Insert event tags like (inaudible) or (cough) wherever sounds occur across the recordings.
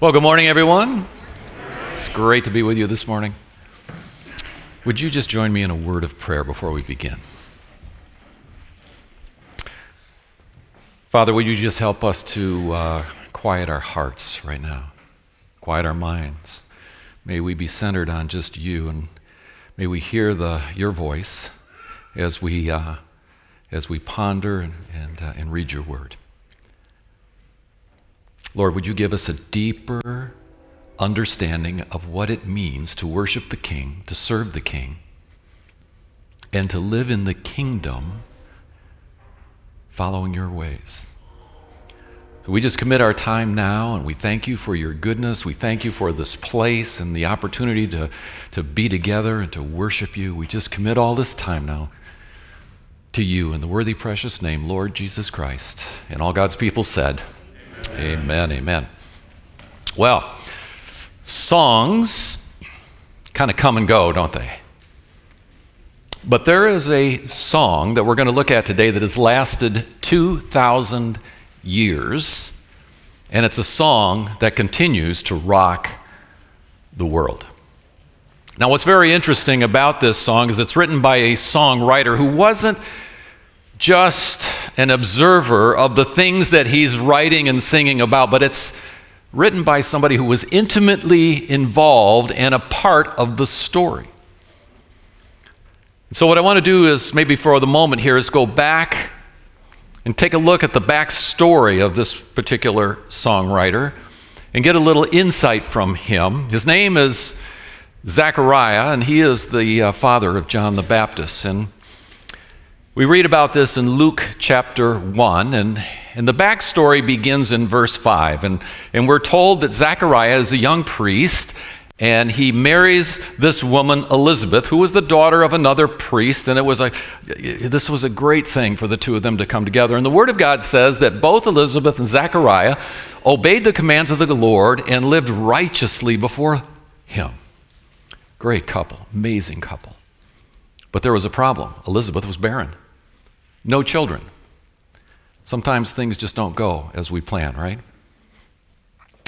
Well, good morning, everyone. It's great to be with you this morning. Would you just join me in a word of prayer before we begin? Father, would you just help us to uh, quiet our hearts right now, quiet our minds? May we be centered on just you, and may we hear the, your voice as we, uh, as we ponder and, and, uh, and read your word. Lord, would you give us a deeper understanding of what it means to worship the King, to serve the King, and to live in the kingdom following your ways. So we just commit our time now and we thank you for your goodness. We thank you for this place and the opportunity to, to be together and to worship you. We just commit all this time now to you in the worthy, precious name, Lord Jesus Christ. And all God's people said, Amen, amen. Well, songs kind of come and go, don't they? But there is a song that we're going to look at today that has lasted 2,000 years, and it's a song that continues to rock the world. Now, what's very interesting about this song is it's written by a songwriter who wasn't just an observer of the things that he's writing and singing about, but it's written by somebody who was intimately involved and a part of the story. So, what I want to do is maybe for the moment here is go back and take a look at the backstory of this particular songwriter and get a little insight from him. His name is Zechariah, and he is the uh, father of John the Baptist. And we read about this in Luke chapter 1, and, and the backstory begins in verse 5. And, and we're told that Zechariah is a young priest, and he marries this woman, Elizabeth, who was the daughter of another priest. And it was a, this was a great thing for the two of them to come together. And the Word of God says that both Elizabeth and Zechariah obeyed the commands of the Lord and lived righteously before him. Great couple, amazing couple. But there was a problem. Elizabeth was barren, no children. Sometimes things just don't go as we plan, right?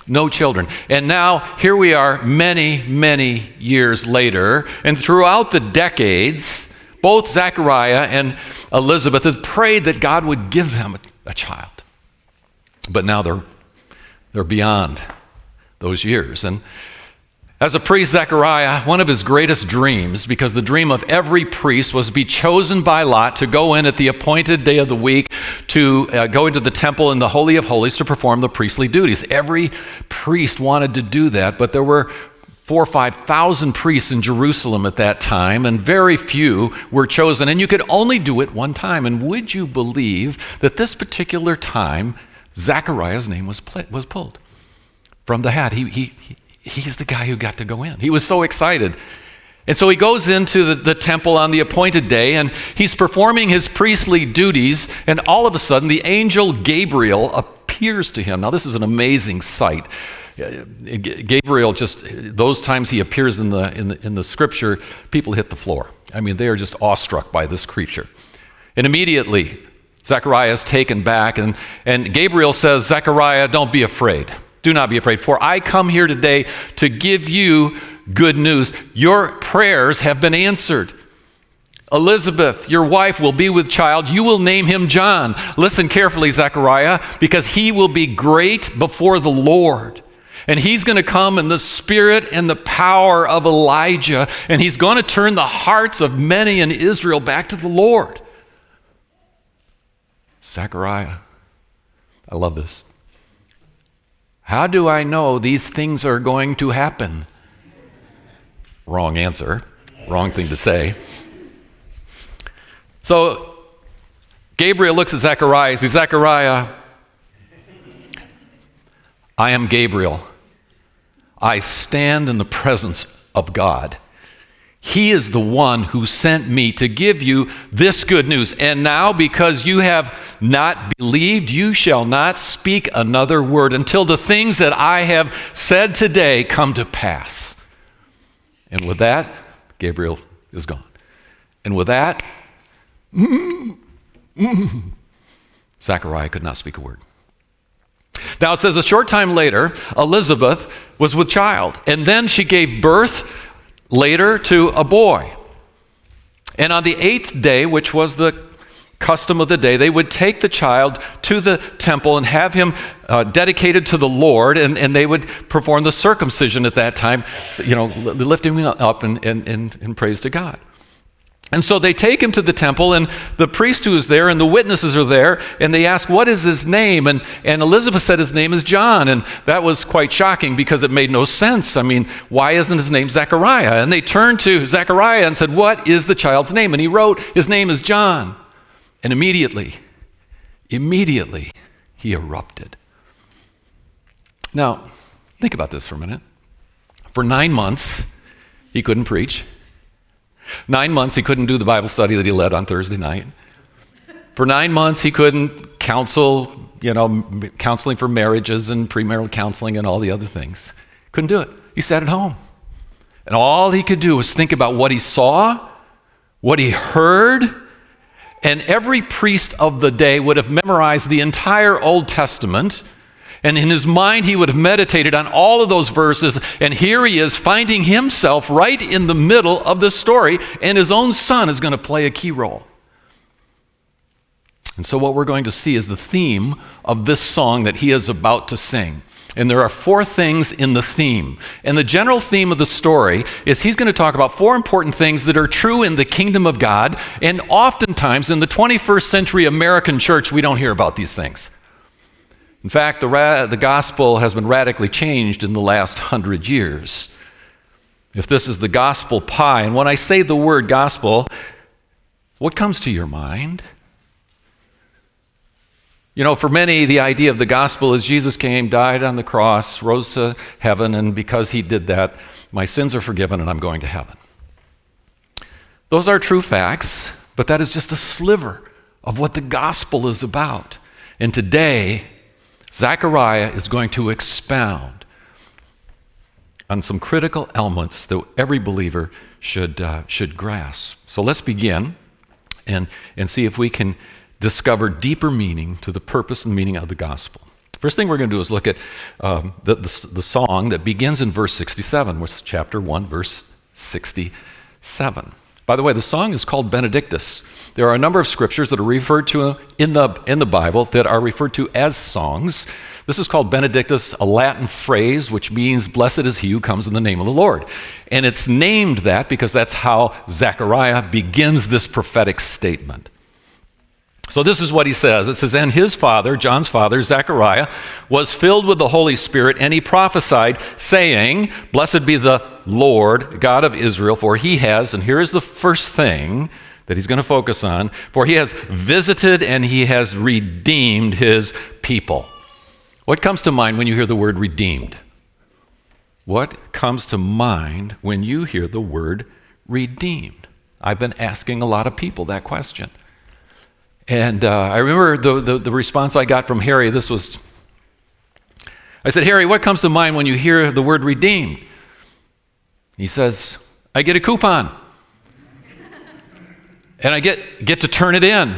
No children. And now, here we are many, many years later, and throughout the decades, both Zechariah and Elizabeth had prayed that God would give them a child. But now they're, they're beyond those years. And as a priest, Zechariah, one of his greatest dreams, because the dream of every priest was to be chosen by lot to go in at the appointed day of the week to uh, go into the temple in the Holy of Holies to perform the priestly duties. Every priest wanted to do that, but there were four or five thousand priests in Jerusalem at that time, and very few were chosen, and you could only do it one time. And would you believe that this particular time, Zechariah's name was, was pulled from the hat? He, he, he's the guy who got to go in. He was so excited. And so he goes into the, the, temple on the appointed day and he's performing his priestly duties, and all of a sudden the angel Gabriel appears to him. Now, this is an amazing sight. Uh, Gabriel just, those times he appears in the, in the, in the scripture, people hit the floor. I mean, they are just awestruck by this creature. And immediately, Zechariah is taken back, and, and Gabriel says, Zechariah, don't be afraid. Do not be afraid, for I come here today to give you good news. Your prayers have been answered. Elizabeth, your wife, will be with child. You will name him John. Listen carefully, Zechariah, because he will be great before the Lord. And he's going to come in the spirit and the power of Elijah, and he's going to turn the hearts of many in Israel back to the Lord. Zechariah, I love this. How do I know these things are going to happen? Wrong answer. Wrong thing to say. So Gabriel looks at Zechariah. He says, Zechariah, I am Gabriel. I stand in the presence of God. He is the one who sent me to give you this good news. And now, because you have not believed, you shall not speak another word until the things that I have said today come to pass. And with that, Gabriel is gone. And with that, Zechariah could not speak a word. Now it says a short time later, Elizabeth was with child, and then she gave birth later to a boy. And on the eighth day, which was the custom of the day, they would take the child to the temple and have him uh, dedicated to the Lord, and, and they would perform the circumcision at that time, you know, lifting him up and, and, and, and praise to God. And so they take him to the temple, and the priest who is there and the witnesses are there, and they ask, What is his name? And, and Elizabeth said his name is John. And that was quite shocking because it made no sense. I mean, why isn't his name Zechariah? And they turned to Zechariah and said, What is the child's name? And he wrote, His name is John. And immediately, immediately, he erupted. Now, think about this for a minute. For nine months, he couldn't preach. Nine months, he couldn't do the Bible study that he led on Thursday night. For nine months, he couldn't counsel, you know, counseling for marriages and premarital counseling and all the other things. Couldn't do it. He sat at home. And all he could do was think about what he saw, what he heard, and every priest of the day would have memorized the entire Old Testament and in his mind, he would have meditated on all of those verses. And here he is finding himself right in the middle of the story, and his own son is going to play a key role. And so, what we're going to see is the theme of this song that he is about to sing. And there are four things in the theme. And the general theme of the story is he's going to talk about four important things that are true in the kingdom of God. And oftentimes in the 21st century American church, we don't hear about these things. In fact, the, ra- the gospel has been radically changed in the last hundred years. If this is the gospel pie, and when I say the word gospel, what comes to your mind? You know, for many, the idea of the gospel is Jesus came, died on the cross, rose to heaven, and because he did that, my sins are forgiven and I'm going to heaven. Those are true facts, but that is just a sliver of what the gospel is about. And today, Zechariah is going to expound on some critical elements that every believer should, uh, should grasp. So let's begin and, and see if we can discover deeper meaning to the purpose and meaning of the gospel. First thing we're going to do is look at um, the, the, the song that begins in verse 67, which is chapter 1, verse 67. By the way, the song is called Benedictus. There are a number of scriptures that are referred to in the, in the Bible that are referred to as songs. This is called Benedictus, a Latin phrase which means blessed is he who comes in the name of the Lord. And it's named that because that's how Zechariah begins this prophetic statement. So this is what he says. It says, And his father, John's father, Zechariah, was filled with the Holy Spirit, and he prophesied, saying, Blessed be the Lord, God of Israel, for he has, and here is the first thing that he's going to focus on, for he has visited and he has redeemed his people. What comes to mind when you hear the word redeemed? What comes to mind when you hear the word redeemed? I've been asking a lot of people that question. And uh, I remember the, the, the response I got from Harry. This was I said, Harry, what comes to mind when you hear the word redeemed? He says, I get a coupon and I get, get to turn it in.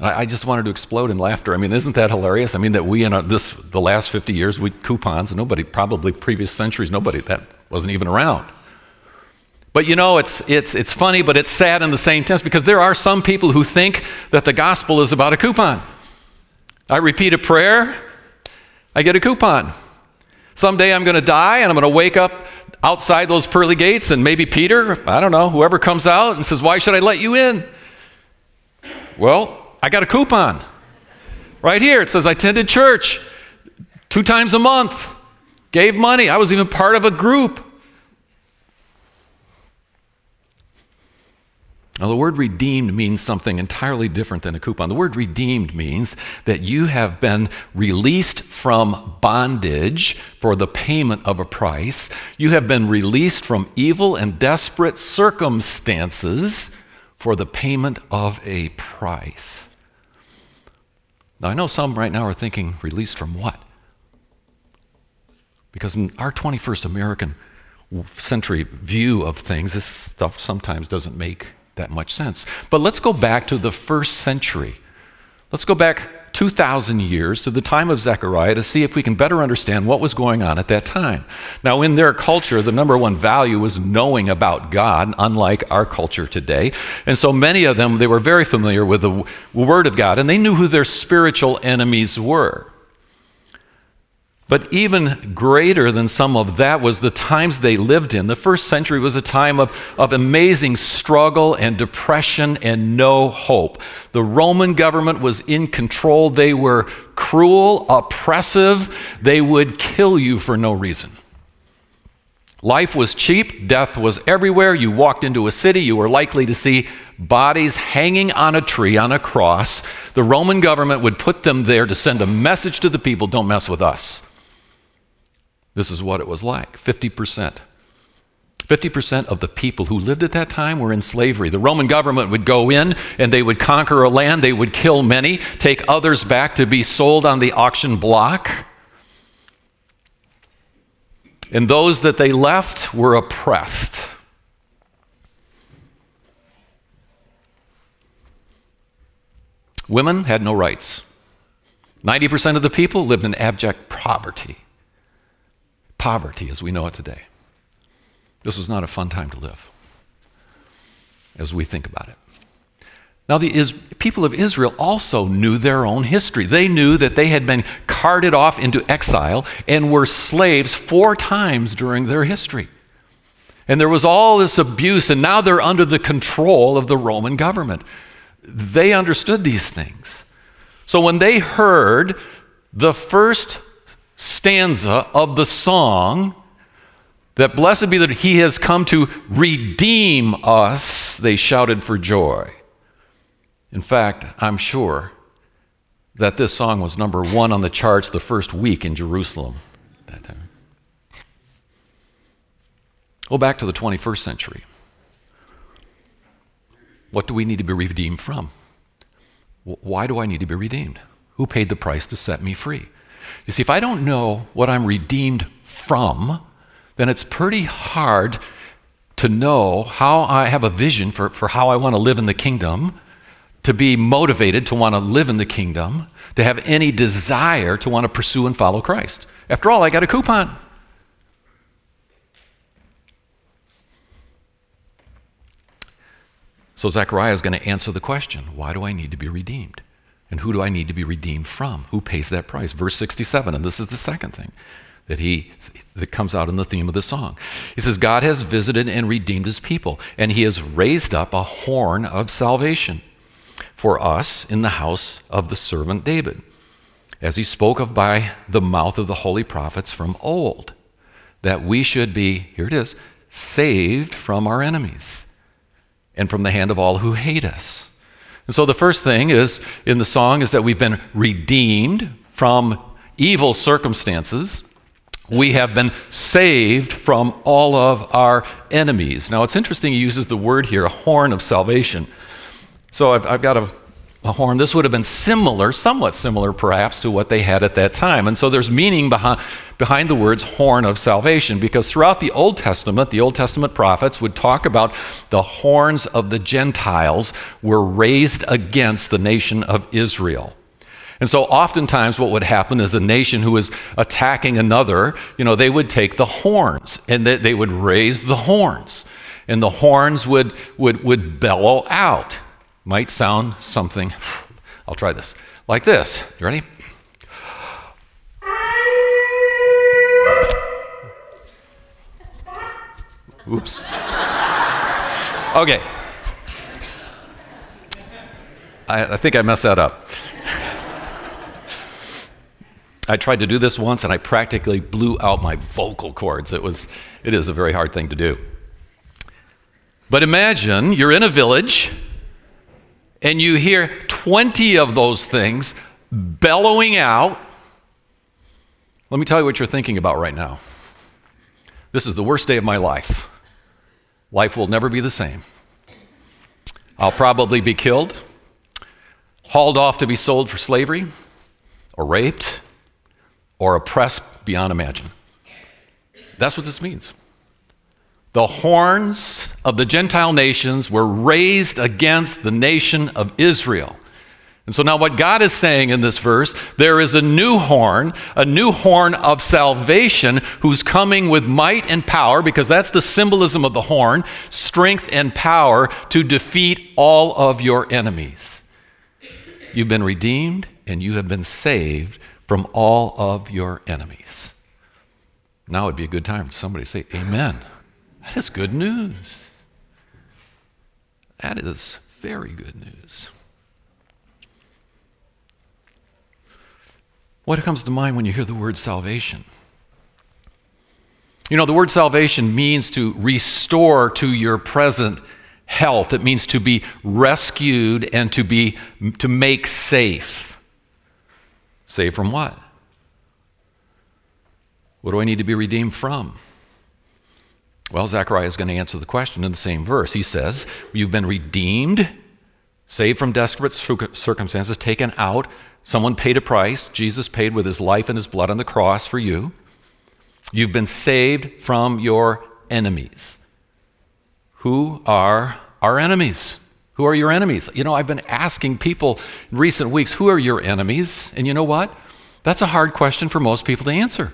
I, I, just wanted to explode in laughter. I mean, isn't that hilarious? I mean, that we in our, this the last 50 years, we coupons, nobody, probably previous centuries, nobody, that wasn't even around. But you know, it's, it's, it's funny, but it's sad in the same sense because there are some people who think that the gospel is about a coupon. I repeat a prayer, I get a coupon. Someday I'm going to die and I'm going to wake up outside those pearly gates, and maybe Peter, I don't know, whoever comes out and says, Why should I let you in? Well, I got a coupon. Right here, it says I attended church two times a month, gave money. I was even part of a group. Now, the word redeemed means something entirely different than a coupon. The word redeemed means that you have been released from bondage for the payment of a price. You have been released from evil and desperate circumstances for the payment of a price. Now, I know some right now are thinking, released from what? Because in our 21st American century view of things, this stuff sometimes doesn't make that much sense. But let's go back to the first century. Let's go back 2,000 years to the time of Zechariah to see if we can better understand what was going on at that time. Now, in their culture, the number one value was knowing about God, unlike our culture today. And so many of them, they were very familiar with the Word of God, and they knew who their spiritual enemies were. But even greater than some of that was the times they lived in. The first century was a time of, of amazing struggle and depression and no hope. The Roman government was in control. They were cruel, oppressive. They would kill you for no reason. Life was cheap, death was everywhere. You walked into a city, you were likely to see bodies hanging on a tree, on a cross. The Roman government would put them there to send a message to the people don't mess with us. This is what it was like 50%. 50% of the people who lived at that time were in slavery. The Roman government would go in and they would conquer a land, they would kill many, take others back to be sold on the auction block. And those that they left were oppressed. Women had no rights. 90% of the people lived in abject poverty poverty as we know it today. This was not a fun time to live as we think about it. Now, the Is- people of Israel also knew their own history. They knew that they had been carted off into exile and were slaves four times during their history. And there was all this abuse, and now they're under the control of the Roman government. They understood these things. So when they heard the first stanza of the song that blessed be that he has come to redeem us, they shouted for joy. In fact, I'm sure that this song was number one on the charts the first week in Jerusalem that time. Go back to the 21st century. What do we need to be redeemed from? Why do I need to be redeemed? Who paid the price to set me free? You see, if I don't know what I'm redeemed from, then it's pretty hard to know how I have a vision for, for how I want to live in the kingdom, to be motivated to want to live in the kingdom, to have any desire to want to pursue and follow Christ. After all, I got a coupon. So Zechariah is going to answer the question why do I need to be redeemed? And who do I need to be redeemed from? Who pays that price? Verse 67, and this is the second thing that he that comes out in the theme of the song. He says, God has visited and redeemed his people, and he has raised up a horn of salvation for us in the house of the servant David, as he spoke of by the mouth of the holy prophets from old, that we should be, here it is, saved from our enemies and from the hand of all who hate us and so the first thing is in the song is that we've been redeemed from evil circumstances. We have been saved from all of our enemies. Now it's interesting he uses the word here, a horn of salvation. So I've, I've got a a horn. This would have been similar, somewhat similar perhaps, to what they had at that time. And so there's meaning behind, behind the words horn of salvation, because throughout the Old Testament, the Old Testament prophets would talk about the horns of the Gentiles were raised against the nation of Israel. And so oftentimes what would happen is a nation who was attacking another, you know, they would take the horns and they, they would raise the horns. And the horns would, would, would bellow out might sound something, I'll try this, like this. You ready? Oops. Okay. I, I, think I messed that up. I tried to do this once and I practically blew out my vocal cords. It was it is a very hard thing to do. But imagine you're in a village and you hear 20 of those things bellowing out, let me tell you what you're thinking about right now. This is the worst day of my life. Life will never be the same. I'll probably be killed, hauled off to be sold for slavery, or raped, or oppressed beyond imagine. That's what this means the horns of the Gentile nations were raised against the nation of Israel. And so now, what God is saying in this verse, there is a new horn, a new horn of salvation who's coming with might and power, because that's the symbolism of the horn strength and power to defeat all of your enemies. You've been redeemed and you have been saved from all of your enemies. Now would be a good time for somebody to say, Amen. That is good news. That is very good news. What comes to mind when you hear the word salvation? You know, the word salvation means to restore to your present health. It means to be rescued and to be to make safe. Safe from what? What do I need to be redeemed from? Well, Zechariah is going to answer the question in the same verse. He says, You've been redeemed, saved from desperate circumstances, taken out Someone paid a price. Jesus paid with his life and his blood on the cross for you. You've been saved from your enemies. Who are our enemies? Who are your enemies? You know, I've been asking people in recent weeks, who are your enemies? And you know what? That's a hard question for most people to answer.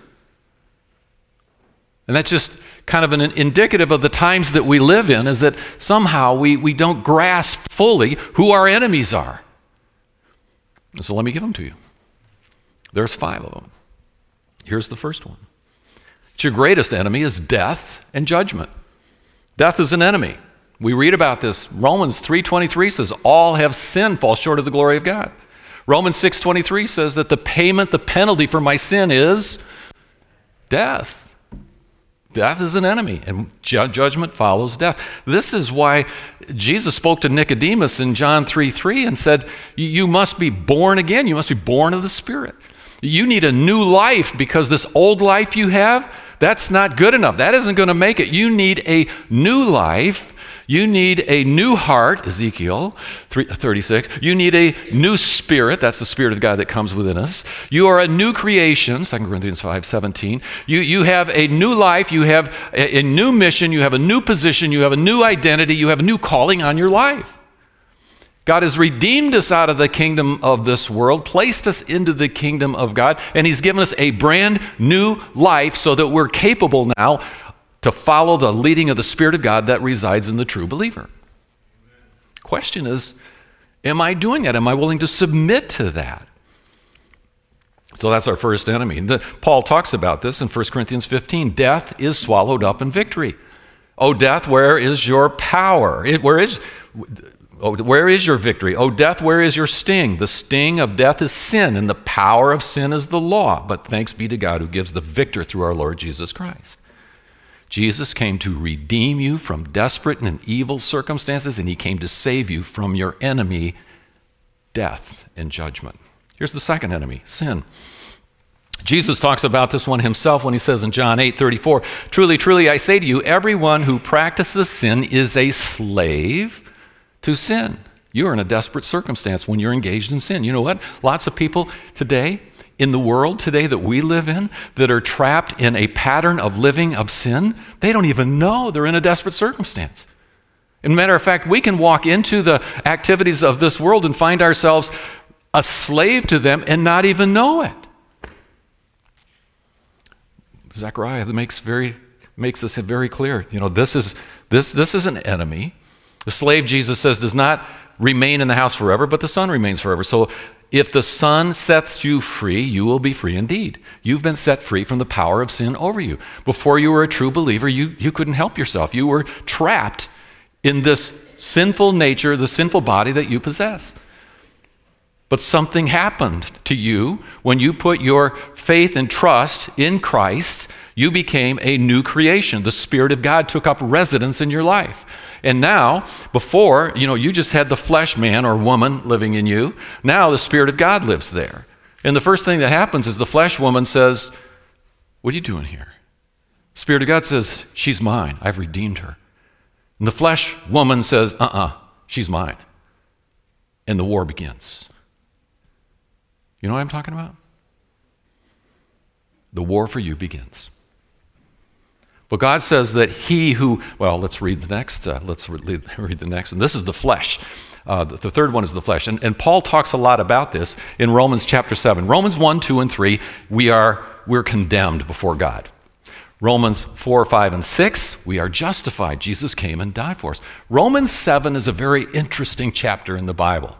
And that's just kind of an indicative of the times that we live in, is that somehow we, we don't grasp fully who our enemies are. So let me give them to you. There's five of them. Here's the first one. It's Your greatest enemy is death and judgment. Death is an enemy. We read about this. Romans 3:23 says all have sinned, fall short of the glory of God. Romans 6:23 says that the payment, the penalty for my sin is death. Death is an enemy, and ju- judgment follows death. This is why Jesus spoke to Nicodemus in John 3 3 and said, You must be born again. You must be born of the Spirit. You need a new life because this old life you have, that's not good enough. That isn't going to make it. You need a new life you need a new heart, Ezekiel 36. You need a new spirit. That's the spirit of God that comes within us. You are a new creation, 2 Corinthians 5 17. You, you have a new life. You have a, a new mission. You have a new position. You have a new identity. You have a new calling on your life. God has redeemed us out of the kingdom of this world, placed us into the kingdom of God, and He's given us a brand new life so that we're capable now to follow the leading of the Spirit of God that resides in the true believer. Question is, am I doing that? Am I willing to submit to that? So that's our first enemy. The, Paul talks about this in 1 Corinthians 15. Death is swallowed up in victory. Oh, death, where is your power? It, where is Oh, where is your victory? Oh, death, where is your sting? The sting of death is sin, and the power of sin is the law. But thanks be to God who gives the victor through our Lord Jesus Christ. Jesus came to redeem you from desperate and evil circumstances, and he came to save you from your enemy, death and judgment. Here's the second enemy sin. Jesus talks about this one himself when he says in John 8 34, Truly, truly, I say to you, everyone who practices sin is a slave to sin. You are in a desperate circumstance when you're engaged in sin. You know what? Lots of people today, in the world today that we live in that are trapped in a pattern of living of sin, they don't even know they're in a desperate circumstance. And matter of fact, we can walk into the activities of this world and find ourselves a slave to them and not even know it. Zechariah makes very makes this very clear. You know, this is this this is an enemy. The slave Jesus says does not remain in the house forever, but the son remains forever. So if the Son sets you free, you will be free indeed. You've been set free from the power of sin over you. Before you were a true believer, you, you couldn't help yourself. You were trapped in this sinful nature, the sinful body that you possess. But something happened to you when you put your faith and trust in Christ. You became a new creation. The Spirit of God took up residence in your life. And now, before, you know, you just had the flesh man or woman living in you. Now the Spirit of God lives there. And the first thing that happens is the flesh woman says, What are you doing here? Spirit of God says, She's mine. I've redeemed her. And the flesh woman says, Uh uh-uh, uh, she's mine. And the war begins. You know what I'm talking about? The war for you begins. But God says that he who, well, let's read the next, uh, let's read, (laughs) read, the next. And this is the flesh. Uh, the, the, third one is the flesh. And, and Paul talks a lot about this in Romans chapter 7. Romans 1, 2, and 3, we are, we're condemned before God. Romans 4, 5, and 6, we are justified. Jesus came and died for us. Romans 7 is a very interesting chapter in the Bible.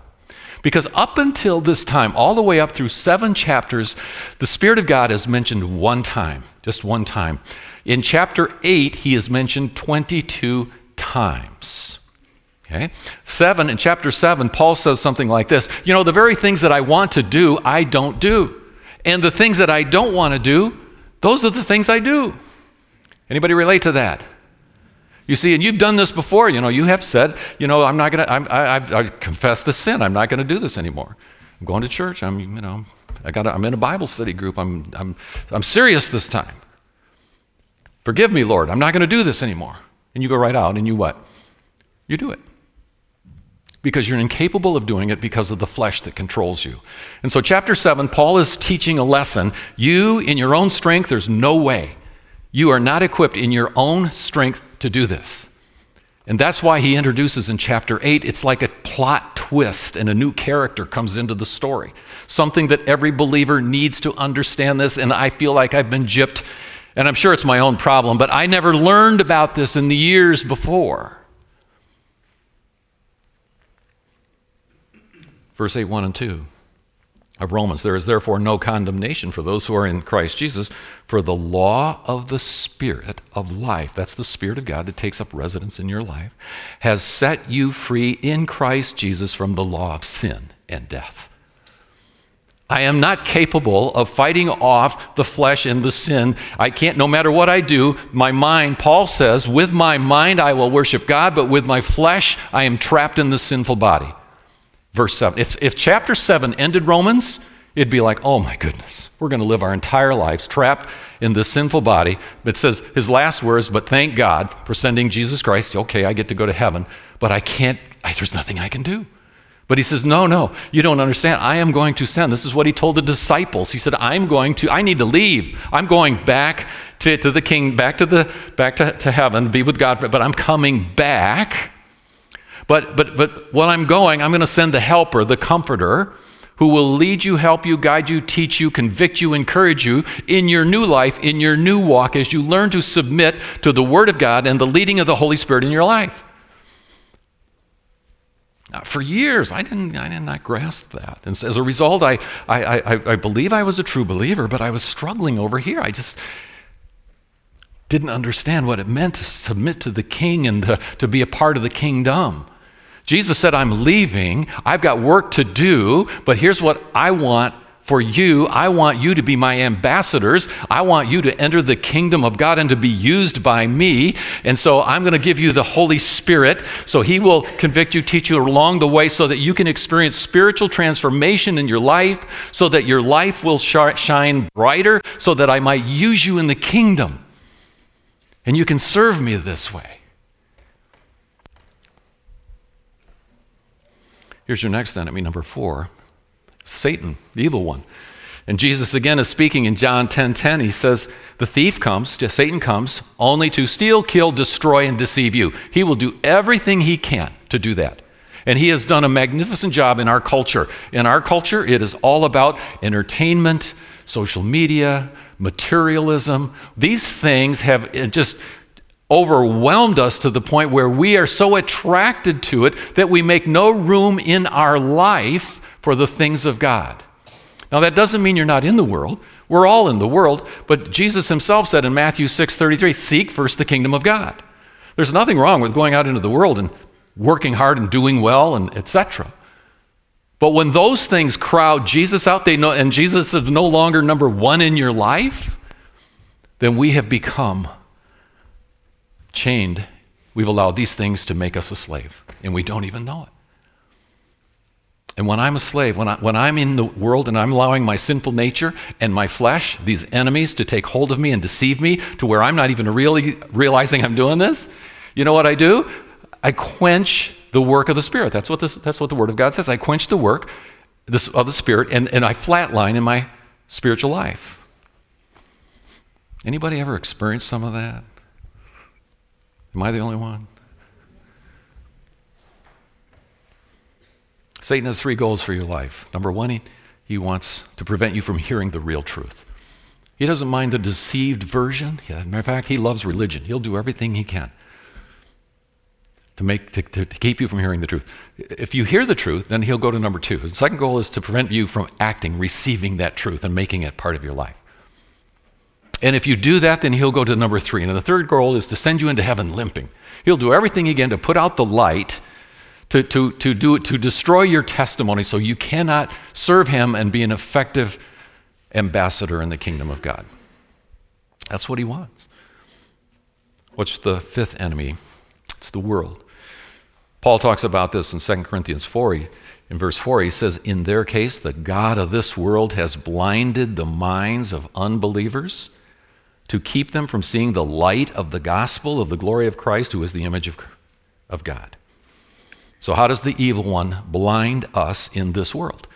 Because up until this time, all the way up through seven chapters, the Spirit of God is mentioned one time, just one time. In chapter 8, he is mentioned 22 times. Okay? Seven, in chapter 7, Paul says something like this You know, the very things that I want to do, I don't do. And the things that I don't want to do, those are the things I do. Anybody relate to that? You see, and you've done this before. You know, you have said, you know, I'm not going to, I, I, I confess the sin. I'm not going to do this anymore. I'm going to church. I'm, you know, I got, I'm in a Bible study group. I'm, I'm, I'm serious this time. Forgive me, Lord. I'm not going to do this anymore. And you go right out and you what? You do it. Because you're incapable of doing it because of the flesh that controls you. And so, chapter 7, Paul is teaching a lesson. You, in your own strength, there's no way. You are not equipped in your own strength to do this. And that's why he introduces in chapter 8, it's like a plot twist and a new character comes into the story. Something that every believer needs to understand this, and I feel like I've been gypped, and I'm sure it's my own problem, but I never learned about this in the years before. Verse 8, 1 and 2 of Romans. There is therefore no condemnation for those who are in Christ Jesus, for the law of the Spirit of life, that's the Spirit of God that takes up residence in your life, has set you free in Christ Jesus from the law of sin and death. I am not capable of fighting off the flesh and the sin. I can't, no matter what I do, my mind, Paul says, with my mind I will worship God, but with my flesh I am trapped in the sinful body verse 7. If, if chapter 7 ended Romans, it'd be like, oh my goodness, we're going to live our entire lives trapped in this sinful body. It says his last words, but thank God for sending Jesus Christ. Okay, I get to go to heaven, but I can't, I, there's nothing I can do. But he says, no, no, you don't understand. I am going to send. This is what he told the disciples. He said, I'm going to, I need to leave. I'm going back to, to the king, back to the, back to, to heaven, be with God, but I'm coming back but, but, but while I'm going, I'm going to send the helper, the comforter, who will lead you, help you, guide you, teach you, convict you, encourage you in your new life, in your new walk, as you learn to submit to the Word of God and the leading of the Holy Spirit in your life. Now, for years, I didn't, I did not grasp that. And as a result, I, I, I, I believe I was a true believer, but I was struggling over here. I just didn't understand what it meant to submit to the king and to be a part of the kingdom. Jesus said, I'm leaving. I've got work to do, but here's what I want for you. I want you to be my ambassadors. I want you to enter the kingdom of God and to be used by me. And so I'm going to give you the Holy Spirit. So he will convict you, teach you along the way so that you can experience spiritual transformation in your life, so that your life will shine brighter, so that I might use you in the kingdom. And you can serve me this way. Here's your next enemy, number four Satan, the evil one. And Jesus again is speaking in John 10 10. He says, The thief comes, Satan comes, only to steal, kill, destroy, and deceive you. He will do everything he can to do that. And he has done a magnificent job in our culture. In our culture, it is all about entertainment, social media, materialism. These things have uh, just overwhelmed us to the point where we are so attracted to it that we make no room in our life for the things of God. Now that doesn't mean you're not in the world. We're all in the world, but Jesus himself said in Matthew 6:33, "Seek first the kingdom of God." There's nothing wrong with going out into the world and working hard and doing well and etc. But when those things crowd Jesus out, they know and Jesus is no longer number 1 in your life, then we have become chained, we've allowed these things to make us a slave, and we don't even know it. And when I'm a slave, when, I, when I'm in the world and I'm allowing my sinful nature and my flesh, these enemies, to take hold of me and deceive me to where I'm not even really realizing I'm doing this, you know what I do? I quench the work of the Spirit. That's what, this, that's what the Word of God says. I quench the work of the Spirit and, and I flatline in my spiritual life. Anybody ever experienced some of that? Am I the only one? Satan has three goals for your life. Number one, he, wants to prevent you from hearing the real truth. He doesn't mind the deceived version. A matter of fact, he loves religion. He'll do everything he can to, make, to, to, to, keep you from hearing the truth. If you hear the truth, then he'll go to number two. His second goal is to prevent you from acting, receiving that truth, and making it part of your life. And if you do that, then he'll go to number three. And the third goal is to send you into heaven limping. He'll do everything again to put out the light, to, to, to, do, to destroy your testimony so you cannot serve him and be an effective ambassador in the kingdom of God. That's what he wants. What's the fifth enemy? It's the world. Paul talks about this in 2 Corinthians 4. In verse 4, he says, In their case, the God of this world has blinded the minds of unbelievers to keep them from seeing the light of the gospel of the glory of Christ, who is the image of, of God. So, how does the evil one blind us in this world?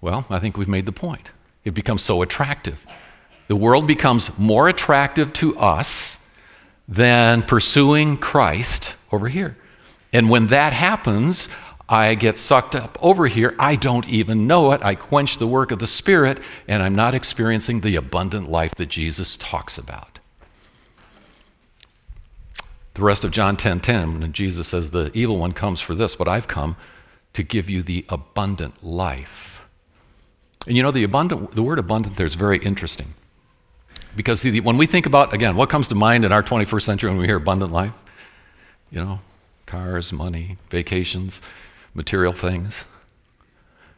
Well, I think we've made the point. It becomes so attractive. The world becomes more attractive to us than pursuing Christ over here. And when that happens, I get sucked up over here. I don't even know it. I quench the work of the Spirit, and I'm not experiencing the abundant life that Jesus talks about. The rest of John 10 10, when Jesus says, The evil one comes for this, but I've come to give you the abundant life. And you know, the, abundant, the word abundant there is very interesting. Because when we think about, again, what comes to mind in our 21st century when we hear abundant life? You know, cars, money, vacations, material things.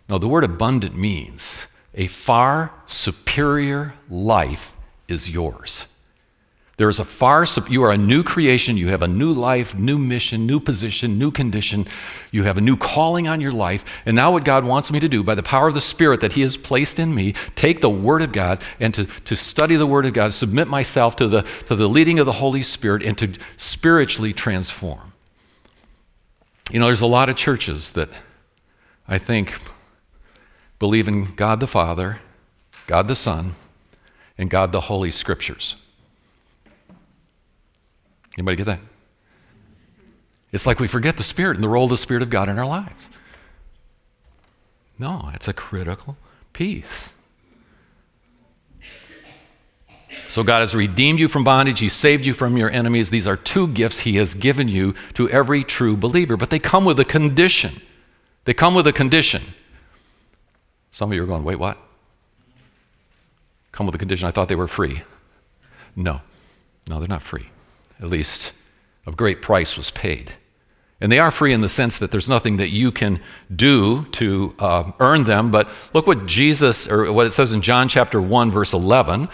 No, the word abundant means a far superior life is yours. There is a far, you are a new creation. You have a new life, new mission, new position, new condition. You have a new calling on your life. And now, what God wants me to do by the power of the Spirit that He has placed in me, take the Word of God and to, to study the Word of God, submit myself to the, to the leading of the Holy Spirit, and to spiritually transform. You know, there's a lot of churches that I think believe in God the Father, God the Son, and God the Holy Scriptures. Anybody get that? It's like we forget the Spirit and the role of the Spirit of God in our lives. No, it's a critical piece. So God has redeemed you from bondage. He saved you from your enemies. These are two gifts He has given you to every true believer, but they come with a condition. They come with a condition. Some of you are going, wait, what? Come with a condition. I thought they were free. No, no, they're not free at least a great price was paid. And they are free in the sense that there's nothing that you can do to uh, earn them. But look what Jesus, or what it says in John chapter 1, verse 11.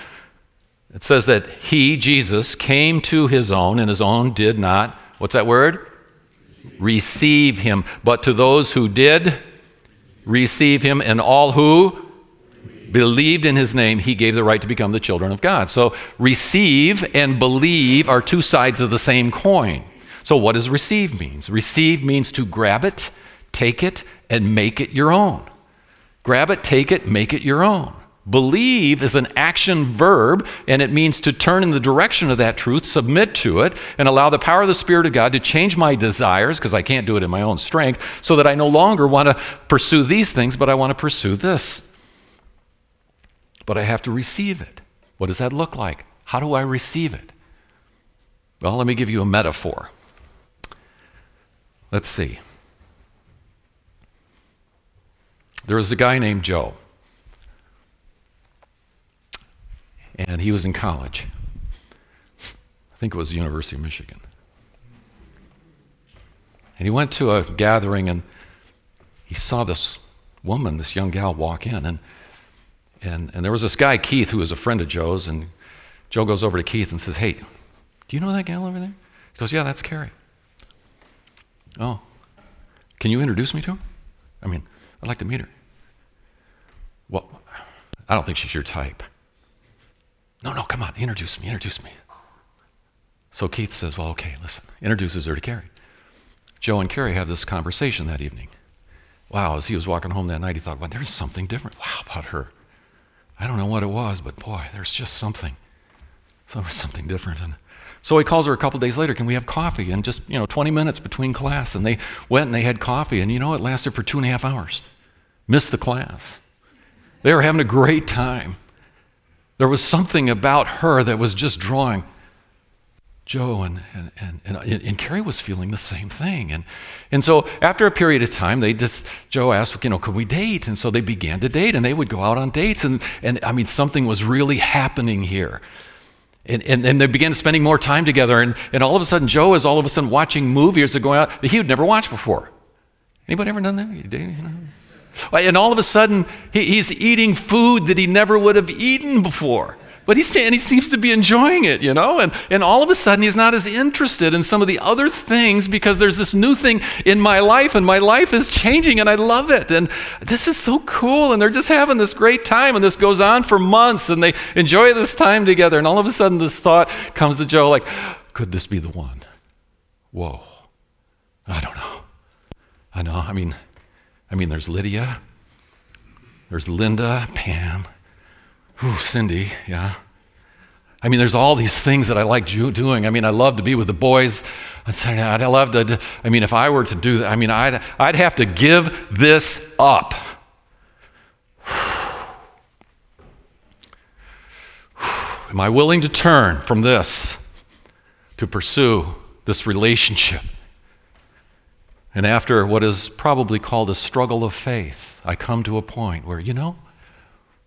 It says that he, Jesus, came to his own, and his own did not, what's that word? Receive him. But to those who did receive him, and all who believed in his name, he gave the right to become the children of God. So receive and believe are two sides of the same coin. So what does receive means? Receive means to grab it, take it, and make it your own. Grab it, take it, make it your own. Believe is an action verb, and it means to turn in the direction of that truth, submit to it, and allow the power of the Spirit of God to change my desires, because I can't do it in my own strength, so that I no longer want to pursue these things, but I want to pursue this but I have to receive it. What does that look like? How do I receive it? Well, let me give you a metaphor. Let's see. There was a guy named Joe, and he was in college. I think it was the University of Michigan. And he went to a gathering and he saw this woman, this young gal, walk in. And and, and there was this guy, Keith, who was a friend of Joe's, and Joe goes over to Keith and says, Hey, do you know that gal over there? He goes, Yeah, that's Carrie. Oh, can you introduce me to her? I mean, I'd like to meet her. Well, I don't think she's your type. No, no, come on, introduce me, introduce me. So Keith says, Well, okay, listen, introduces her to Carrie. Joe and Carrie have this conversation that evening. Wow, as he was walking home that night, he thought, Well, there's something different. Wow, about her. I don't know what it was, but boy, there's just something, So there was something different. And so he calls her a couple days later, can we have coffee? And just, you know, 20 minutes between class. And they went and they had coffee. And you know, it lasted for two and a half hours. Missed the class. They were having a great time. There was something about her that was just drawing Joe and, and, and, and, and Carrie was feeling the same thing. And, and so after a period of time, they just, Joe asked, you know, could we date? And so they began to date and they would go out on dates. And, and I mean, something was really happening here. And, and, and they began spending more time together. And, and all of a sudden, Joe is all of a sudden watching movies that going out that he had never watched before. Anybody ever done that? You know? And all of a sudden, he's eating food that he never would have eaten before. But he's, and he seems to be enjoying it, you know? And, and all of a sudden, he's not as interested in some of the other things because there's this new thing in my life, and my life is changing, and I love it. And this is so cool. And they're just having this great time, and this goes on for months, and they enjoy this time together. And all of a sudden, this thought comes to Joe like, could this be the one? Whoa. I don't know. I know. I mean, I mean, there's Lydia, there's Linda, Pam, Cindy, yeah. I mean, there's all these things that I like doing. I mean, I love to be with the boys on Saturday night. I love to, I mean, if I were to do that, I mean, I'd, I'd have to give this up. Am I willing to turn from this to pursue this relationship? And after what is probably called a struggle of faith, I come to a point where, you know,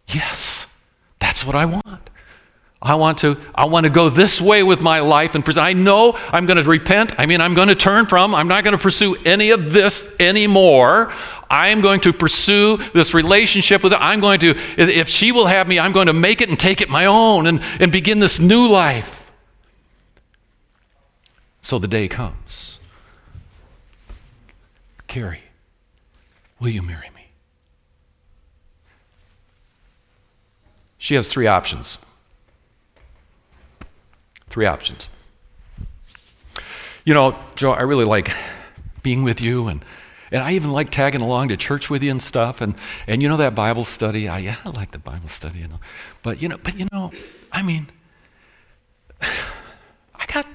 yes. That's what I want. I want to I want to go this way with my life and present. I know I'm going to repent. I mean, I'm going to turn from. I'm not going to pursue any of this anymore. I am going to pursue this relationship with her. I'm going to if she will have me, I'm going to make it and take it my own and, and begin this new life. So the day comes. Carrie, will you marry me? She has three options. Three options. You know, Joe, I really like being with you and and I even like tagging along to church with you and stuff. And, and you know that Bible study? I, yeah, I like the Bible study, you know. But you know, but you know, I mean, (sighs) I got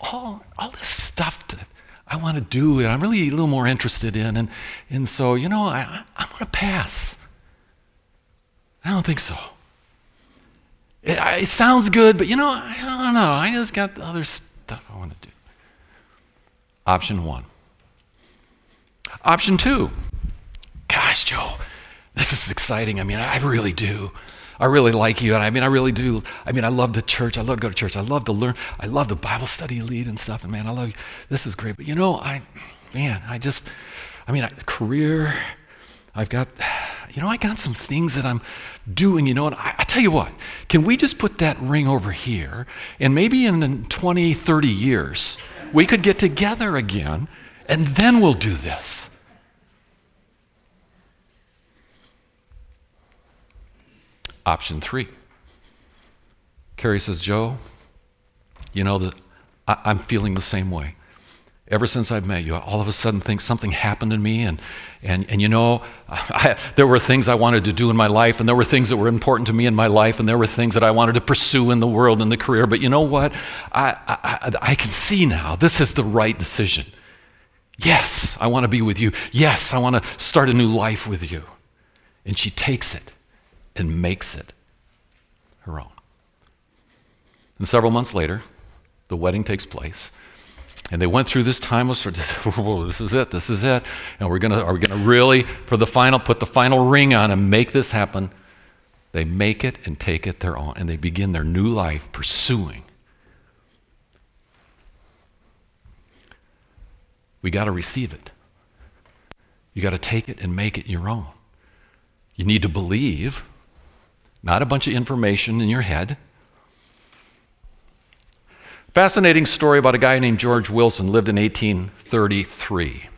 all, all this stuff to, I want to do and I'm really a little more interested in. And, and so, you know, I, I'm going to pass. I don't think so. It, it sounds good, but you know, I don't know. I just got other stuff I want to do. Option one. Option two. Gosh, Joe, this is exciting. I mean, I really do. I really like you. And I mean, I really do. I mean, I love the church. I love to go to church. I love to learn. I love the Bible study lead and stuff. And man, I love you. This is great. But you know, I, man, I just, I mean, I, career, I've got, you know, I got some things that I'm doing, you know, and I, I, tell you what, can we just put that ring over here and maybe in 20, 30 years, we could get together again and then we'll do this. Option three. Carrie says, Joe, you know, that I'm feeling the same way ever since I've met you, all of a sudden think something happened to me. And, and, and you know, (laughs) I, there were things I wanted to do in my life, and there were things that were important to me in my life, and there were things that I wanted to pursue in the world and the career. But you know what? I, I, I can see now this is the right decision. Yes, I want to be with you. Yes, I want to start a new life with you. And she takes it and makes it her own. And several months later, the wedding takes place. And they went through this time of sort (laughs) of, this is it, this is it. And we're gonna, are we gonna really, for the final, put the final ring on and make this happen? They make it and take it their own, and they begin their new life pursuing. We got to receive it. You got to take it and make it your own. You need to believe, not a bunch of information in your head. Fascinating story about a guy named George Wilson, lived in 1833.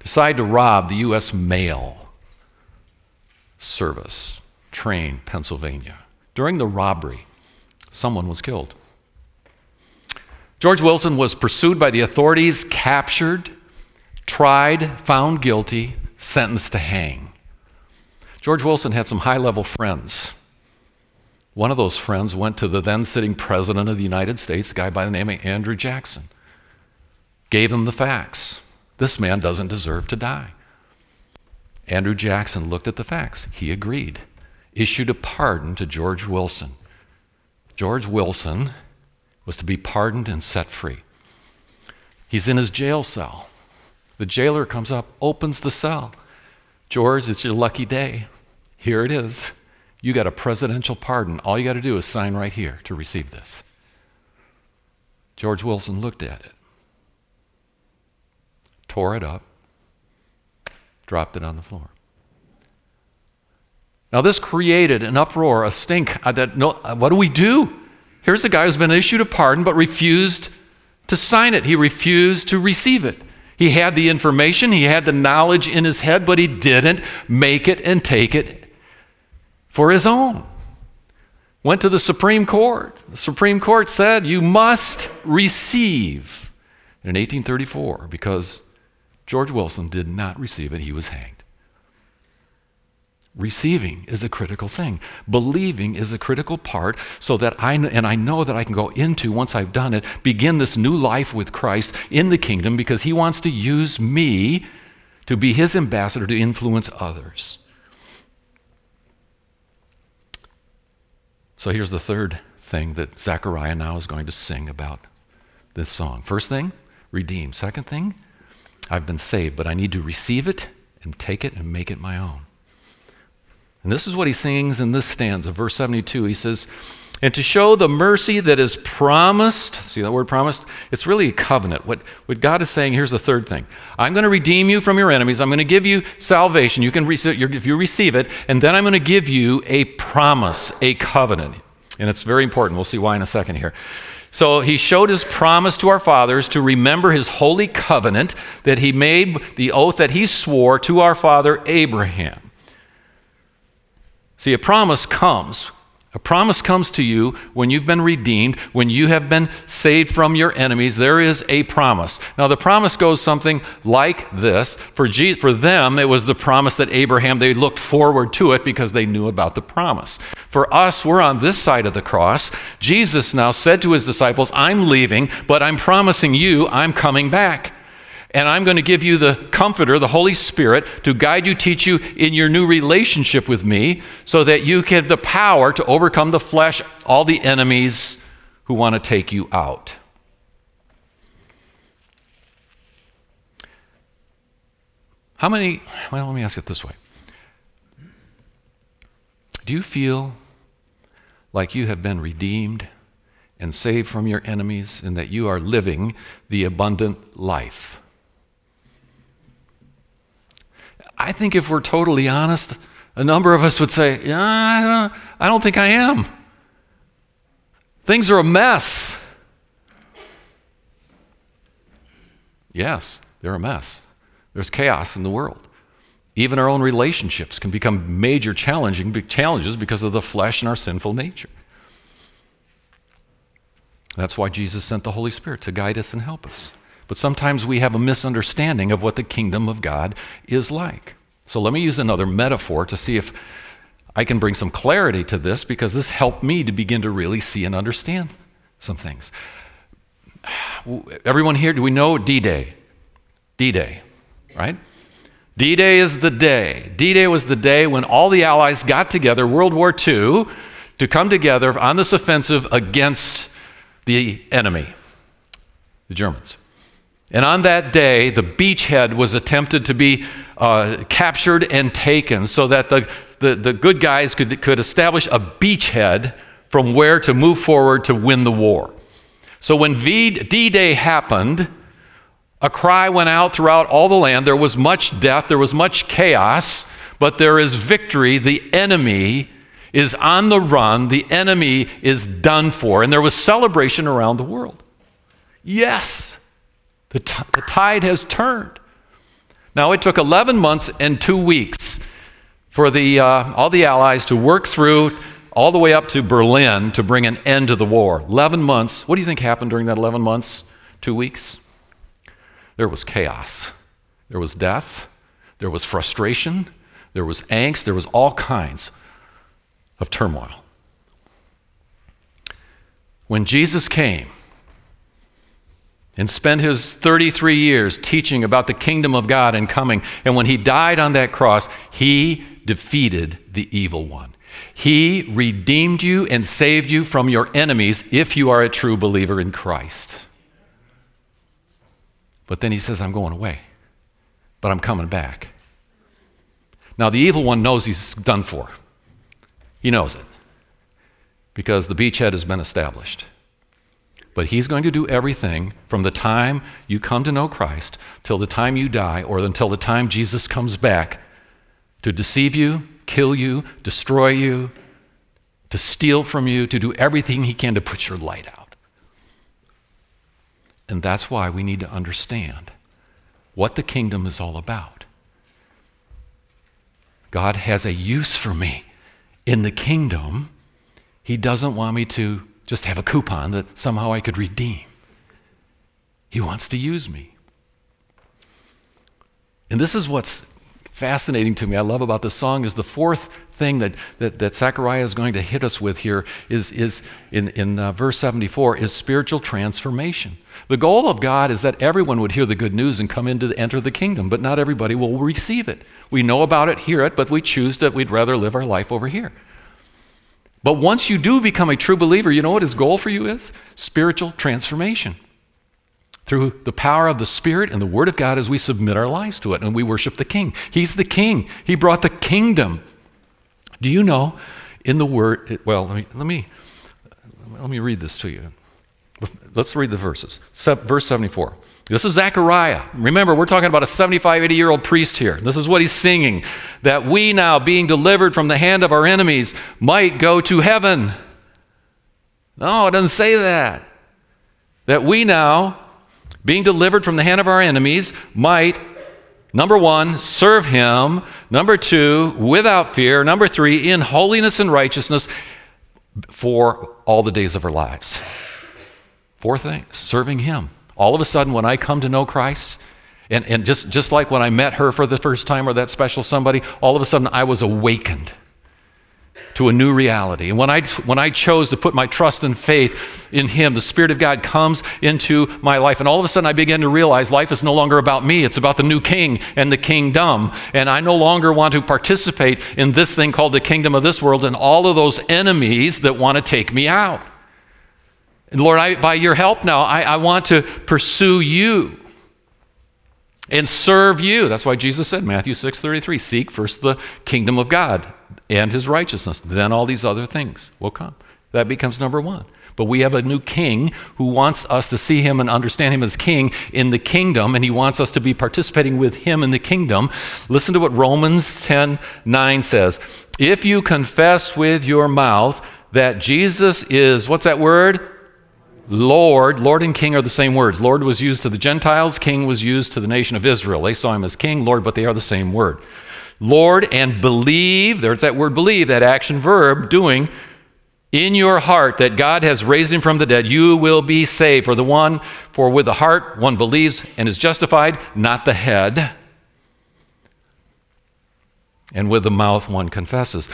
Decided to rob the U.S. Mail Service, train, Pennsylvania. During the robbery, someone was killed. George Wilson was pursued by the authorities, captured, tried, found guilty, sentenced to hang. George Wilson had some high level friends One of those friends went to the then sitting president of the United States, a guy by the name of Andrew Jackson, gave him the facts. This man doesn't deserve to die. Andrew Jackson looked at the facts. He agreed, issued a pardon to George Wilson. George Wilson was to be pardoned and set free. He's in his jail cell. The jailer comes up, opens the cell. George, it's your lucky day. Here it is. You got a presidential pardon. All you got to do is sign right here to receive this. George Wilson looked at it, tore it up, dropped it on the floor. Now, this created an uproar, a stink. That, no, what do we do? Here's a guy who's been issued a pardon but refused to sign it. He refused to receive it. He had the information, he had the knowledge in his head, but he didn't make it and take it for his own. Went to the Supreme Court. The Supreme Court said, You must receive. In 1834, because George Wilson did not receive it, he was hanged. Receiving is a critical thing. Believing is a critical part so that I, and I know that I can go into, once I've done it, begin this new life with Christ in the kingdom because he wants to use me to be his ambassador to influence others. So here's the third thing that Zechariah now is going to sing about this song. First thing, redeemed. Second thing, I've been saved, but I need to receive it and take it and make it my own. And this is what he sings in this stanza, verse 72. He says, and to show the mercy that is promised, see that word promised? It's really a covenant. What, what God is saying, here's the third thing I'm going to redeem you from your enemies. I'm going to give you salvation. You can receive, if you receive it, and then I'm going to give you a promise, a covenant. And it's very important. We'll see why in a second here. So he showed his promise to our fathers to remember his holy covenant that he made, the oath that he swore to our father Abraham. See, a promise comes a promise comes to you when you've been redeemed, when you have been saved from your enemies. There is a promise. Now, the promise goes something like this. For, Je- for them, it was the promise that Abraham, they looked forward to it because they knew about the promise. For us, we're on this side of the cross. Jesus now said to his disciples, I'm leaving, but I'm promising you I'm coming back. And I'm going to give you the Comforter, the Holy Spirit, to guide you, teach you in your new relationship with me, so that you can have the power to overcome the flesh, all the enemies who want to take you out. How many, well, let me ask it this way Do you feel like you have been redeemed and saved from your enemies and that you are living the abundant life? I think if we're totally honest, a number of us would say, Yeah, I don't, I don't think I am. Things are a mess. Yes, they're a mess. There's chaos in the world. Even our own relationships can become major challenging challenges because of the flesh and our sinful nature. That's why Jesus sent the Holy Spirit to guide us and help us. But sometimes we have a misunderstanding of what the kingdom of God is like. So let me use another metaphor to see if I can bring some clarity to this because this helped me to begin to really see and understand some things. Everyone here, do we know D Day? D Day, right? D Day is the day. D Day was the day when all the Allies got together, World War II, to come together on this offensive against the enemy, the Germans. And on that day, the beachhead was attempted to be uh, captured and taken so that the, the, the good guys could, could establish a beachhead from where to move forward to win the war. So when D Day happened, a cry went out throughout all the land. There was much death, there was much chaos, but there is victory. The enemy is on the run, the enemy is done for. And there was celebration around the world. Yes, the, t- the tide has turned. Now, it took 11 months and two weeks for the, uh, all the Allies to work through all the way up to Berlin to bring an end to the war. 11 months. What do you think happened during that 11 months, two weeks? There was chaos, there was death, there was frustration, there was angst, there was all kinds of turmoil. when Jesus came and spent his 33 years teaching about the kingdom of God and coming, and when he died on that cross, he defeated the evil one. He redeemed you and saved you from your enemies if you are a true believer in Christ. But then he says, I'm going away, but I'm coming back. Now, the evil one knows he's done for. He knows it because the beachhead has been established. But he's going to do everything from the time you come to know Christ till the time you die or until the time Jesus comes back to deceive you, kill you, destroy you, to steal from you, to do everything he can to put your light out. And that's why we need to understand what the kingdom is all about. God has a use for me in the kingdom. He doesn't want me to just have a coupon that somehow I could redeem. He wants to use me. And this is what's fascinating to me, I love about this song, is the fourth thing that, that, that Zechariah is going to hit us with here is, is in, in uh, verse 74 is spiritual transformation. The goal of God is that everyone would hear the good news and come into the, enter the kingdom, but not everybody will receive it. We know about it, hear it, but we choose that we'd rather live our life over here. But once you do become a true believer, you know what his goal for you is? Spiritual transformation through the power of the Spirit and the Word of God as we submit our lives to it and we worship the King. He's the King, He brought the kingdom. Do you know in the Word? Well, let me, let me, let me read this to you. Let's read the verses. Verse 74. This is Zechariah. Remember, we're talking about a 75, 80 year old priest here. This is what he's singing that we now, being delivered from the hand of our enemies, might go to heaven. No, it doesn't say that. That we now, being delivered from the hand of our enemies, might, number one, serve him. Number two, without fear. Number three, in holiness and righteousness for all the days of our lives. Four things serving him. All of a sudden, when I come to know Christ, and, and just, just like when I met her for the first time or that special somebody, all of a sudden I was awakened to a new reality. And when I, when I chose to put my trust and faith in Him, the Spirit of God comes into my life. And all of a sudden, I began to realize life is no longer about me, it's about the new King and the kingdom. And I no longer want to participate in this thing called the kingdom of this world and all of those enemies that want to take me out. And Lord, I, by your help now, I, I want to pursue you and serve you. That's why Jesus said, Matthew 6 33, seek first the kingdom of God and his righteousness. Then all these other things will come. That becomes number one. But we have a new king who wants us to see him and understand him as king in the kingdom, and he wants us to be participating with him in the kingdom. Listen to what Romans 10 9 says. If you confess with your mouth that Jesus is, what's that word? Lord, Lord and King are the same words. Lord was used to the Gentiles, King was used to the nation of Israel. They saw him as King, Lord, but they are the same word. Lord and believe, there's that word believe, that action verb, doing in your heart that God has raised him from the dead, you will be saved. For the one, for with the heart one believes and is justified, not the head. And with the mouth one confesses.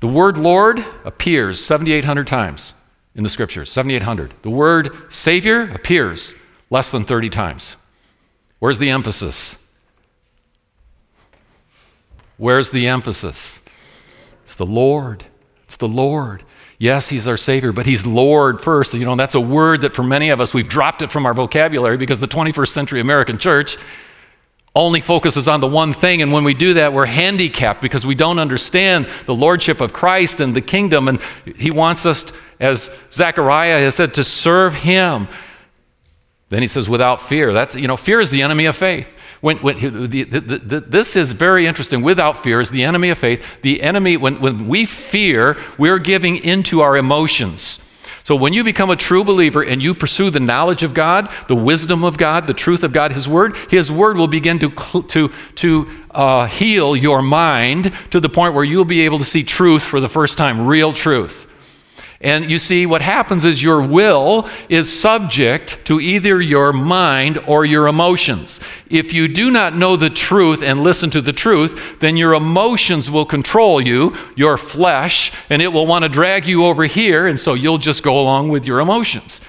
The word Lord appears 7,800 times in the scriptures 7,800. The word Savior appears less than 30 times. Where's the emphasis? Where's the emphasis? It's the Lord. It's the Lord. Yes, He's our Savior, but He's Lord first. You know, that's a word that for many of us, we've dropped it from our vocabulary because the 21st century American church only focuses on the one thing. And when we do that, we're handicapped because we don't understand the lordship of Christ and the kingdom. And He wants us, as Zechariah has said, to serve Him. Then He says, without fear. That's, you know, fear is the enemy of faith. When, when the, the, the, this is very interesting. Without fear is the enemy of faith. The enemy, when, when we fear, we're giving into our emotions. So when you become a true believer and you pursue the knowledge of God, the wisdom of God, the truth of God, His Word, His Word will begin to, to, to uh, heal your mind to the point where you'll be able to see truth for the first time, real truth. And you see, what happens is your will is subject to either your mind or your emotions. If you do not know the truth and listen to the truth, then your emotions will control you, your flesh, and it will want to drag you over here, and so you'll just go along with your emotions.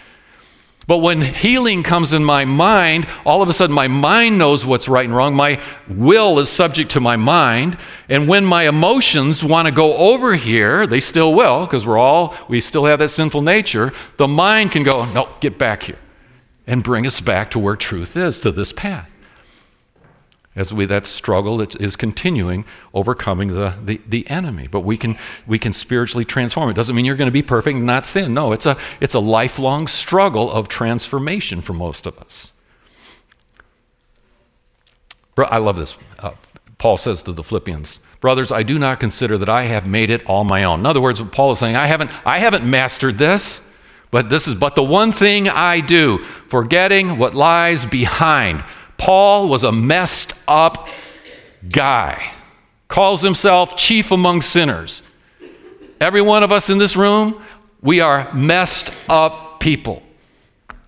But when healing comes in my mind, all of a sudden my mind knows what's right and wrong. My will is subject to my mind. And when my emotions want to go over here, they still will, because we're all, we still have that sinful nature. The mind can go, no, get back here, and bring us back to where truth is, to this path as we that struggle is continuing overcoming the, the, the enemy. But we can we can spiritually transform. It doesn't mean you're going to be perfect and not sin. No it's a it's a lifelong struggle of transformation for most of us. I love this. Uh, paul says to the philippians brothers i do not consider that i have made it all my own. In other words what paul is saying i haven't i haven't mastered this but this is but the one thing i do forgetting what lies behind Paul was a messed up guy, calls himself chief among sinners. Every one of us in this room, we are messed up people.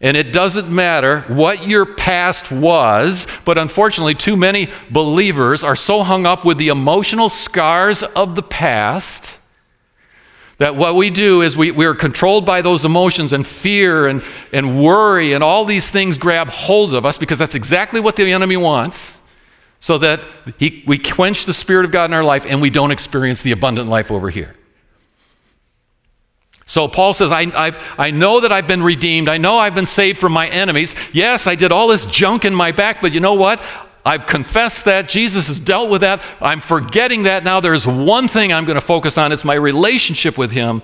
And it doesn't matter what your past was, but unfortunately, too many believers are so hung up with the emotional scars of the past that what we do is we, we are controlled by those emotions and fear and, and worry, and all these things grab hold of us because that's exactly what the enemy wants, so that he, we quench the Spirit of God in our life and we don't experience the abundant life over here. So Paul says, I, I've, I know that I've been redeemed. I know I've been saved from my enemies. Yes, I did all this junk in my back, but you know what? I've confessed that. Jesus has dealt with that. I'm forgetting that now. There's one thing I'm going to focus on it's my relationship with Him.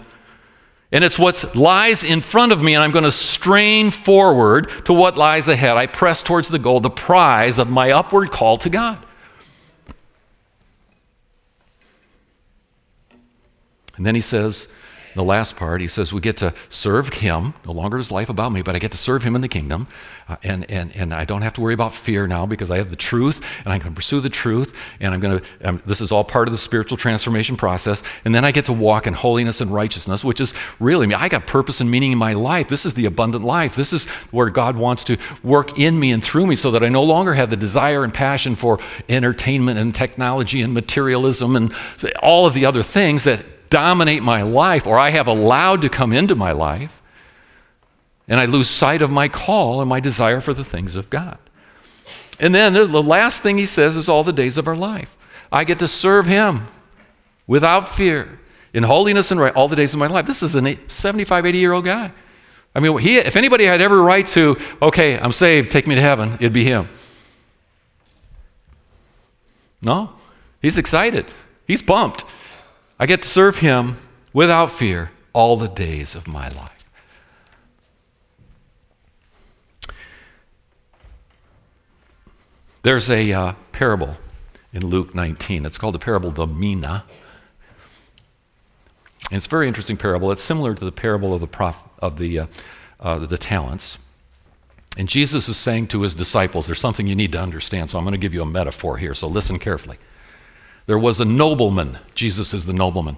And it's what lies in front of me, and I'm going to strain forward to what lies ahead. I press towards the goal, the prize of my upward call to God. And then he says, the last part, he says, we get to serve him. No longer is life about me, but I get to serve him in the kingdom. Uh, and, and, and I don't have to worry about fear now because I have the truth and I can pursue the truth. And I'm going to, um, this is all part of the spiritual transformation process. And then I get to walk in holiness and righteousness, which is really me. I got purpose and meaning in my life. This is the abundant life. This is where God wants to work in me and through me so that I no longer have the desire and passion for entertainment and technology and materialism and all of the other things that dominate my life or I have allowed to come into my life, and I lose sight of my call and my desire for the things of God. And then the last thing he says is all the days of our life. I get to serve him without fear, in holiness and right, all the days of my life. This is a 75, 80 year old guy. I mean, he, if anybody had ever right to, okay, I'm saved, take me to heaven, it'd be him. No, he's excited. He's pumped. I get to serve Him without fear all the days of my life. There's a uh, parable in Luke 19. It's called the parable of the Mina. And it's a very interesting parable. It's similar to the parable of the, prof, of the, uh, uh, the talents. And Jesus is saying to his disciples, there's something you need to understand, so I'm going to give you a metaphor here, so listen carefully. There was a nobleman. Jesus is the nobleman.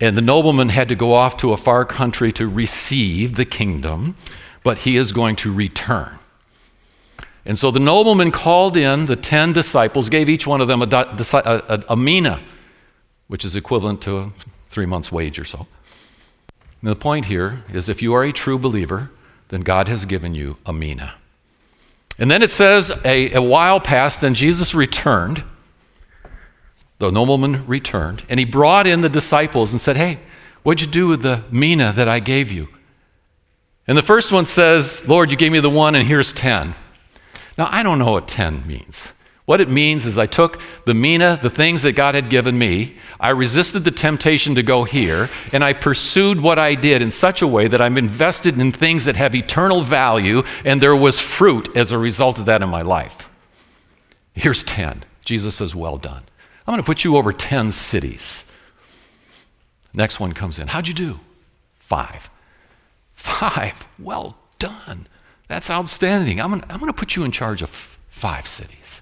And the nobleman had to go off to a far country to receive the kingdom, but he is going to return. And so the nobleman called in the 10 disciples, gave each one of them a, a, a, mina, which is equivalent to a three months' wage or so. And the point here is if you are a true believer, then God has given you a mina. And then it says, a, a while passed, and Jesus returned. The nobleman returned, and he brought in the disciples and said, Hey, what'd you do with the mina that I gave you? And the first one says, Lord, you gave me the one, and here's 10. Now, I don't know what 10 means. What it means is I took the mina, the things that God had given me, I resisted the temptation to go here, and I pursued what I did in such a way that I'm invested in things that have eternal value, and there was fruit as a result of that in my life. Here's 10. Jesus says, Well done. I'm going to put you over 10 cities. Next one comes in. How'd you do? Five. Five. Well done. That's outstanding. I'm going, to, I'm going to put you in charge of five cities.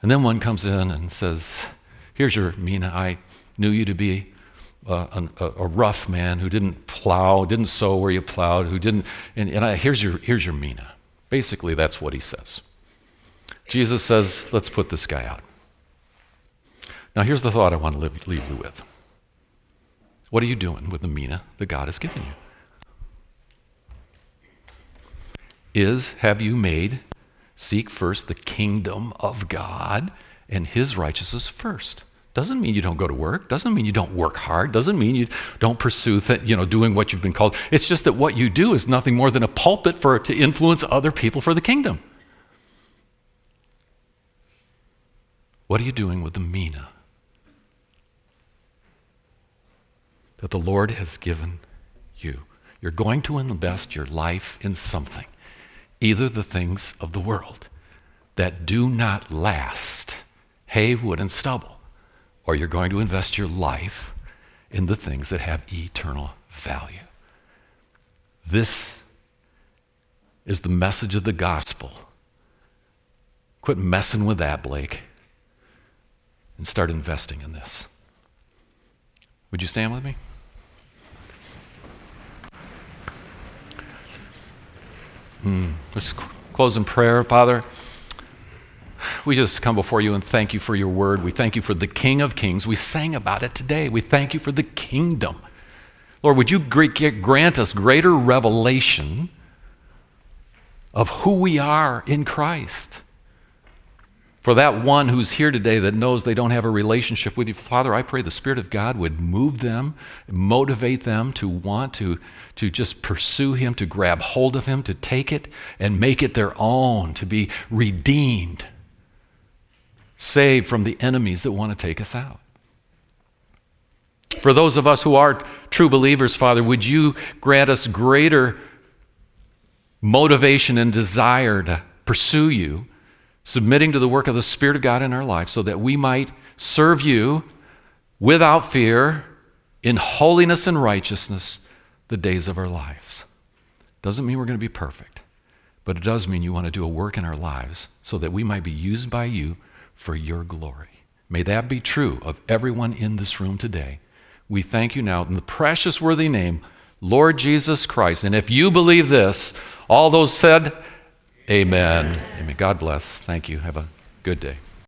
And then one comes in and says, Here's your Mina. I knew you to be a, a, a, rough man who didn't plow, didn't sow where you plowed, who didn't. And, and I, here's, your, here's your mina. Basically, that's what he says. Jesus says, let's put this guy out. Now, here's the thought I want to leave, you with. What are you doing with the mina that God has given you? Is have you made seek first the kingdom of God and his righteousness first? Doesn't mean you don't go to work. Doesn't mean you don't work hard. Doesn't mean you don't pursue, th- you know, doing what you've been called. It's just that what you do is nothing more than a pulpit for to influence other people for the kingdom. What are you doing with the mina that the Lord has given you? You're going to invest your life in something, either the things of the world that do not last, hay, wood, and stubble or you're going to invest your life in the things that have eternal value. This is the message of the gospel. Quit messing with that, Blake, and start investing in this. Would you stand with me? Hmm. Let's close in prayer, Father we just come before you and thank you for your word. We thank you for the King of Kings. We sang about it today. We thank you for the kingdom. Lord, would you grant us greater revelation of who we are in Christ? For that one who's here today that knows they don't have a relationship with you, Father, I pray the Spirit of God would move them, motivate them to want to, to just pursue Him, to grab hold of Him, to take it and make it their own, to be redeemed saved from the enemies that want to take us out. For those of us who are true believers, Father, would you grant us greater motivation and desire to pursue you, submitting to the work of the Spirit of God in our life, so that we might serve you without fear, in holiness and righteousness, the days of our lives. Doesn't mean we're going to be perfect, but it does mean you want to do a work in our lives so that we might be used by you for your glory. May that be true of everyone in this room today. We thank you now in the precious worthy name, Lord Jesus Christ. And if you believe this, all those said, Amen. Amen. Amen. God bless. Thank you. Have a good day.